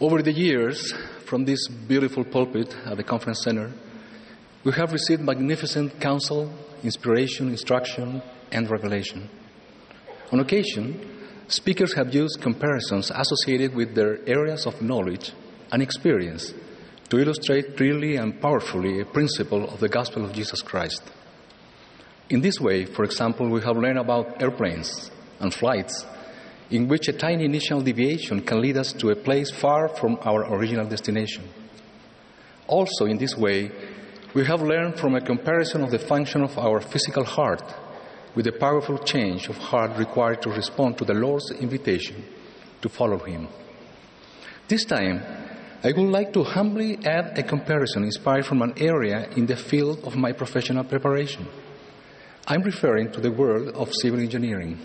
Over the years, from this beautiful pulpit at the conference center, we have received magnificent counsel, inspiration, instruction, and revelation. On occasion, speakers have used comparisons associated with their areas of knowledge and experience to illustrate clearly and powerfully a principle of the gospel of Jesus Christ. In this way, for example, we have learned about airplanes and flights in which a tiny initial deviation can lead us to a place far from our original destination. Also, in this way, we have learned from a comparison of the function of our physical heart with the powerful change of heart required to respond to the Lord's invitation to follow Him. This time, I would like to humbly add a comparison inspired from an area in the field of my professional preparation. I'm referring to the world of civil engineering.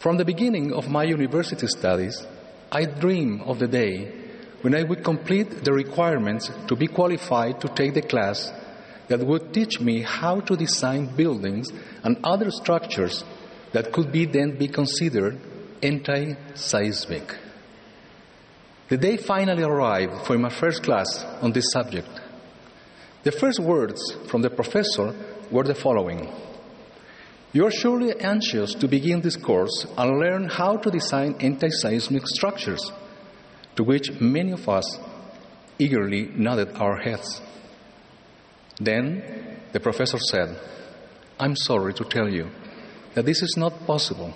From the beginning of my university studies, I dreamed of the day when I would complete the requirements to be qualified to take the class that would teach me how to design buildings and other structures that could be then be considered anti-seismic. The day finally arrived for my first class on this subject. The first words from the professor were the following You are surely anxious to begin this course and learn how to design anti seismic structures, to which many of us eagerly nodded our heads. Then the professor said, I'm sorry to tell you that this is not possible,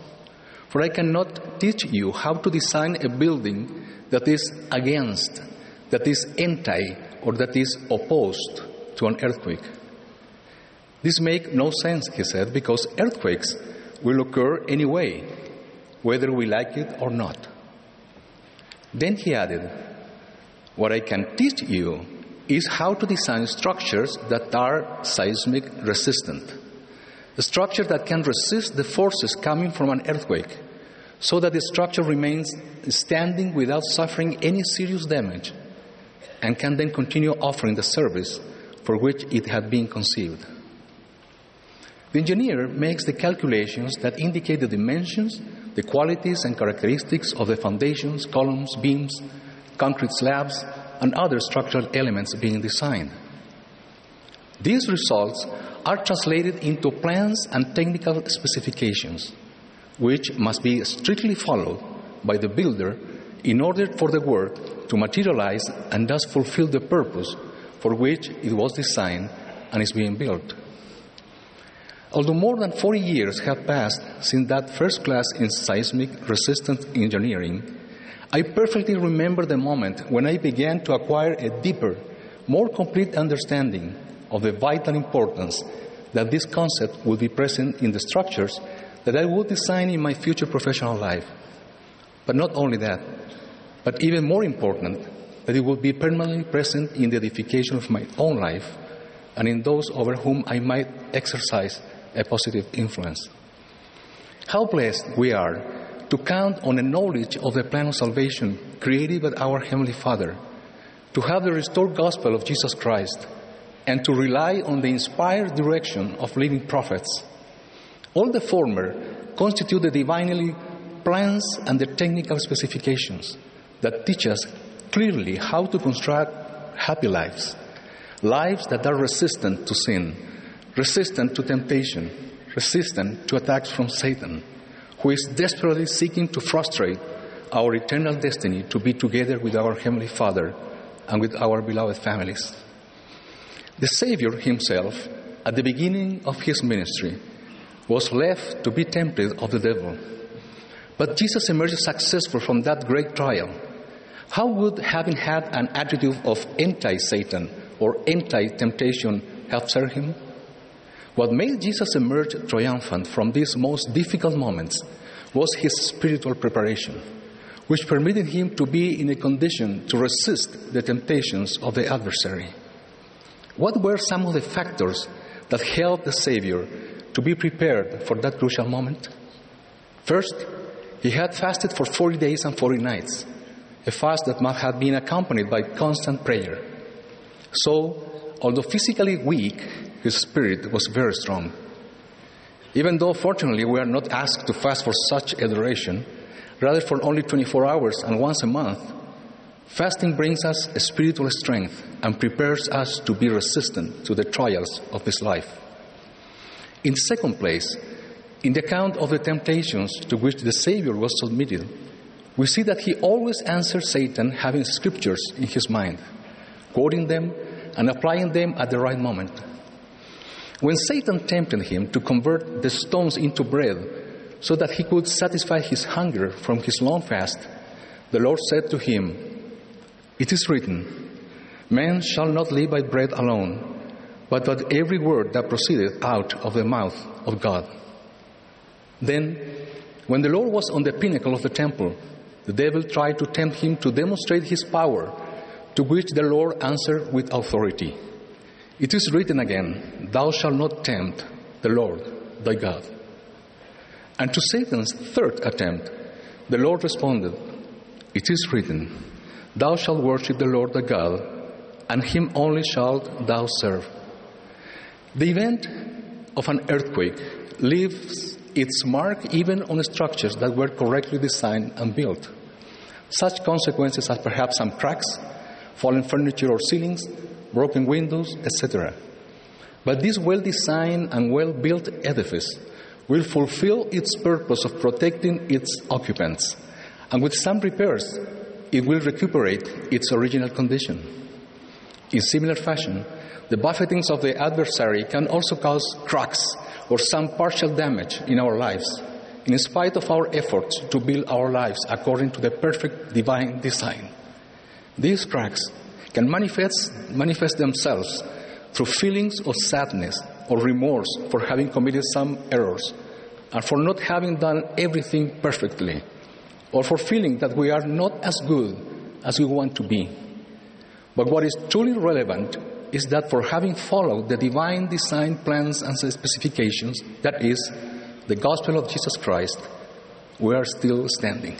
for I cannot teach you how to design a building that is against, that is anti, or that is opposed to an earthquake. This makes no sense, he said, because earthquakes will occur anyway, whether we like it or not. Then he added, What I can teach you is how to design structures that are seismic resistant. A structure that can resist the forces coming from an earthquake so that the structure remains standing without suffering any serious damage and can then continue offering the service for which it had been conceived. The engineer makes the calculations that indicate the dimensions, the qualities and characteristics of the foundations, columns, beams, concrete slabs, and other structural elements being designed. These results are translated into plans and technical specifications, which must be strictly followed by the builder in order for the work to materialize and thus fulfill the purpose for which it was designed and is being built. Although more than 40 years have passed since that first class in seismic resistant engineering, I perfectly remember the moment when I began to acquire a deeper, more complete understanding of the vital importance that this concept would be present in the structures that I would design in my future professional life. But not only that, but even more important, that it would be permanently present in the edification of my own life and in those over whom I might exercise a positive influence. How blessed we are to count on a knowledge of the plan of salvation created by our Heavenly Father, to have the restored gospel of Jesus Christ, and to rely on the inspired direction of living prophets. All the former constitute the divinely plans and the technical specifications that teach us clearly how to construct happy lives, lives that are resistant to sin, resistant to temptation, resistant to attacks from Satan, who is desperately seeking to frustrate our eternal destiny to be together with our Heavenly Father and with our beloved families. The Savior himself, at the beginning of his ministry, was left to be tempted of the devil. But Jesus emerged successful from that great trial. How would having had an attitude of anti Satan or anti temptation have served him? What made Jesus emerge triumphant from these most difficult moments was his spiritual preparation, which permitted him to be in a condition to resist the temptations of the adversary. What were some of the factors that helped the Savior to be prepared for that crucial moment? First, he had fasted for 40 days and 40 nights, a fast that must have been accompanied by constant prayer. So, although physically weak, his spirit was very strong. Even though, fortunately, we are not asked to fast for such a duration, rather for only 24 hours and once a month, Fasting brings us a spiritual strength and prepares us to be resistant to the trials of this life. In the second place, in the account of the temptations to which the Savior was submitted, we see that he always answered Satan having scriptures in his mind, quoting them and applying them at the right moment. When Satan tempted him to convert the stones into bread so that he could satisfy his hunger from his long fast, the Lord said to him, It is written, Man shall not live by bread alone, but by every word that proceedeth out of the mouth of God. Then, when the Lord was on the pinnacle of the temple, the devil tried to tempt him to demonstrate his power, to which the Lord answered with authority. It is written again, Thou shalt not tempt the Lord thy God. And to Satan's third attempt, the Lord responded, It is written, Thou shalt worship the Lord thy God, and him only shalt thou serve. The event of an earthquake leaves its mark even on structures that were correctly designed and built. Such consequences as perhaps some cracks, fallen furniture or ceilings, broken windows, etc. But this well designed and well built edifice will fulfill its purpose of protecting its occupants, and with some repairs, it will recuperate its original condition. In similar fashion, the buffetings of the adversary can also cause cracks or some partial damage in our lives, in spite of our efforts to build our lives according to the perfect divine design. These cracks can manifest, manifest themselves through feelings of sadness or remorse for having committed some errors and for not having done everything perfectly, or for feeling that we are not as good as we want to be. But what is truly relevant is that for having followed the divine design plans and specifications, that is, the gospel of Jesus Christ, we are still standing.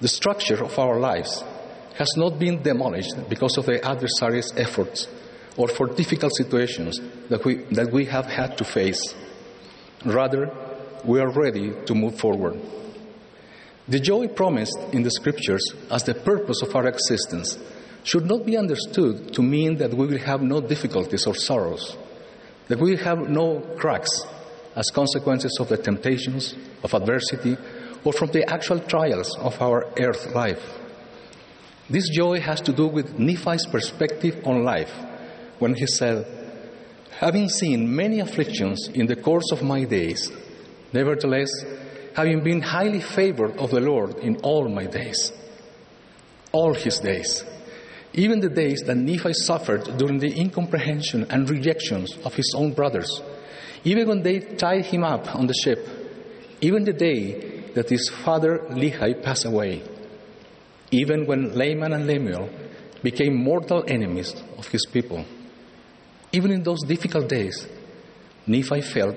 The structure of our lives has not been demolished because of the adversary's efforts or for difficult situations that we, that we have had to face. Rather, we are ready to move forward. The joy promised in the scriptures as the purpose of our existence should not be understood to mean that we will have no difficulties or sorrows, that we will have no cracks as consequences of the temptations, of adversity, or from the actual trials of our earth life. This joy has to do with Nephi's perspective on life. When he said, Having seen many afflictions in the course of my days, nevertheless, having been highly favored of the Lord in all my days, all his days, even the days that Nephi suffered during the incomprehension and rejections of his own brothers, even when they tied him up on the ship, even the day that his father Lehi passed away, even when Laman and Lemuel became mortal enemies of his people. Even in those difficult days, Nephi felt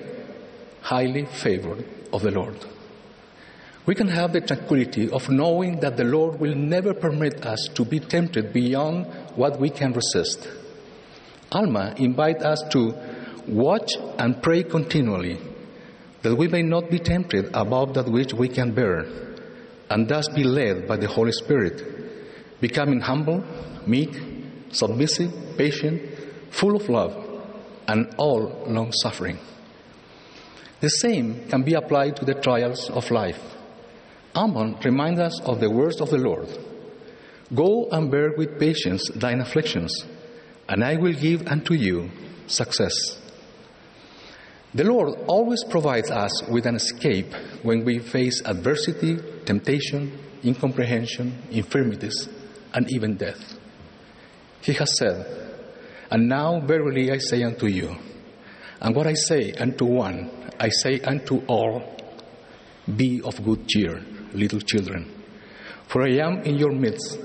highly favored of the Lord. We can have the tranquility of knowing that the Lord will never permit us to be tempted beyond what we can resist. Alma invites us to watch and pray continually, that we may not be tempted above that which we can bear, and thus be led by the Holy Spirit, becoming humble, meek, submissive, patient, full of love, and all long suffering. The same can be applied to the trials of life. Ammon reminds us of the words of the Lord Go and bear with patience thine afflictions, and I will give unto you success. The Lord always provides us with an escape when we face adversity, temptation, incomprehension, infirmities, and even death. He has said, And now verily I say unto you, and what I say unto one, I say unto all, be of good cheer little children. For I am in your midst,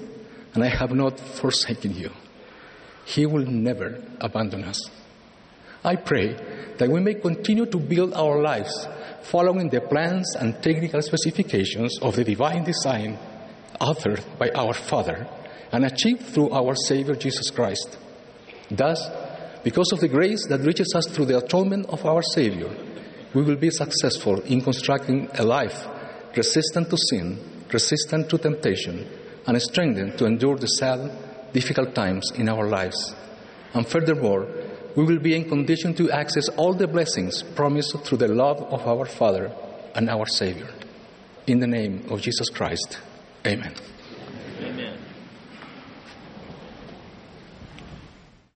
and I have not forsaken you. He will never abandon us. I pray that we may continue to build our lives following the plans and technical specifications of the divine design authored by our Father and achieved through our Savior Jesus Christ. Thus, because of the grace that reaches us through the atonement of our Savior, we will be successful in constructing a life resistant to sin, resistant to temptation, and strengthened to endure the sad, difficult times in our lives. And furthermore, we will be in condition to access all the blessings promised through the love of our Father and our Savior. In the name of Jesus Christ, amen.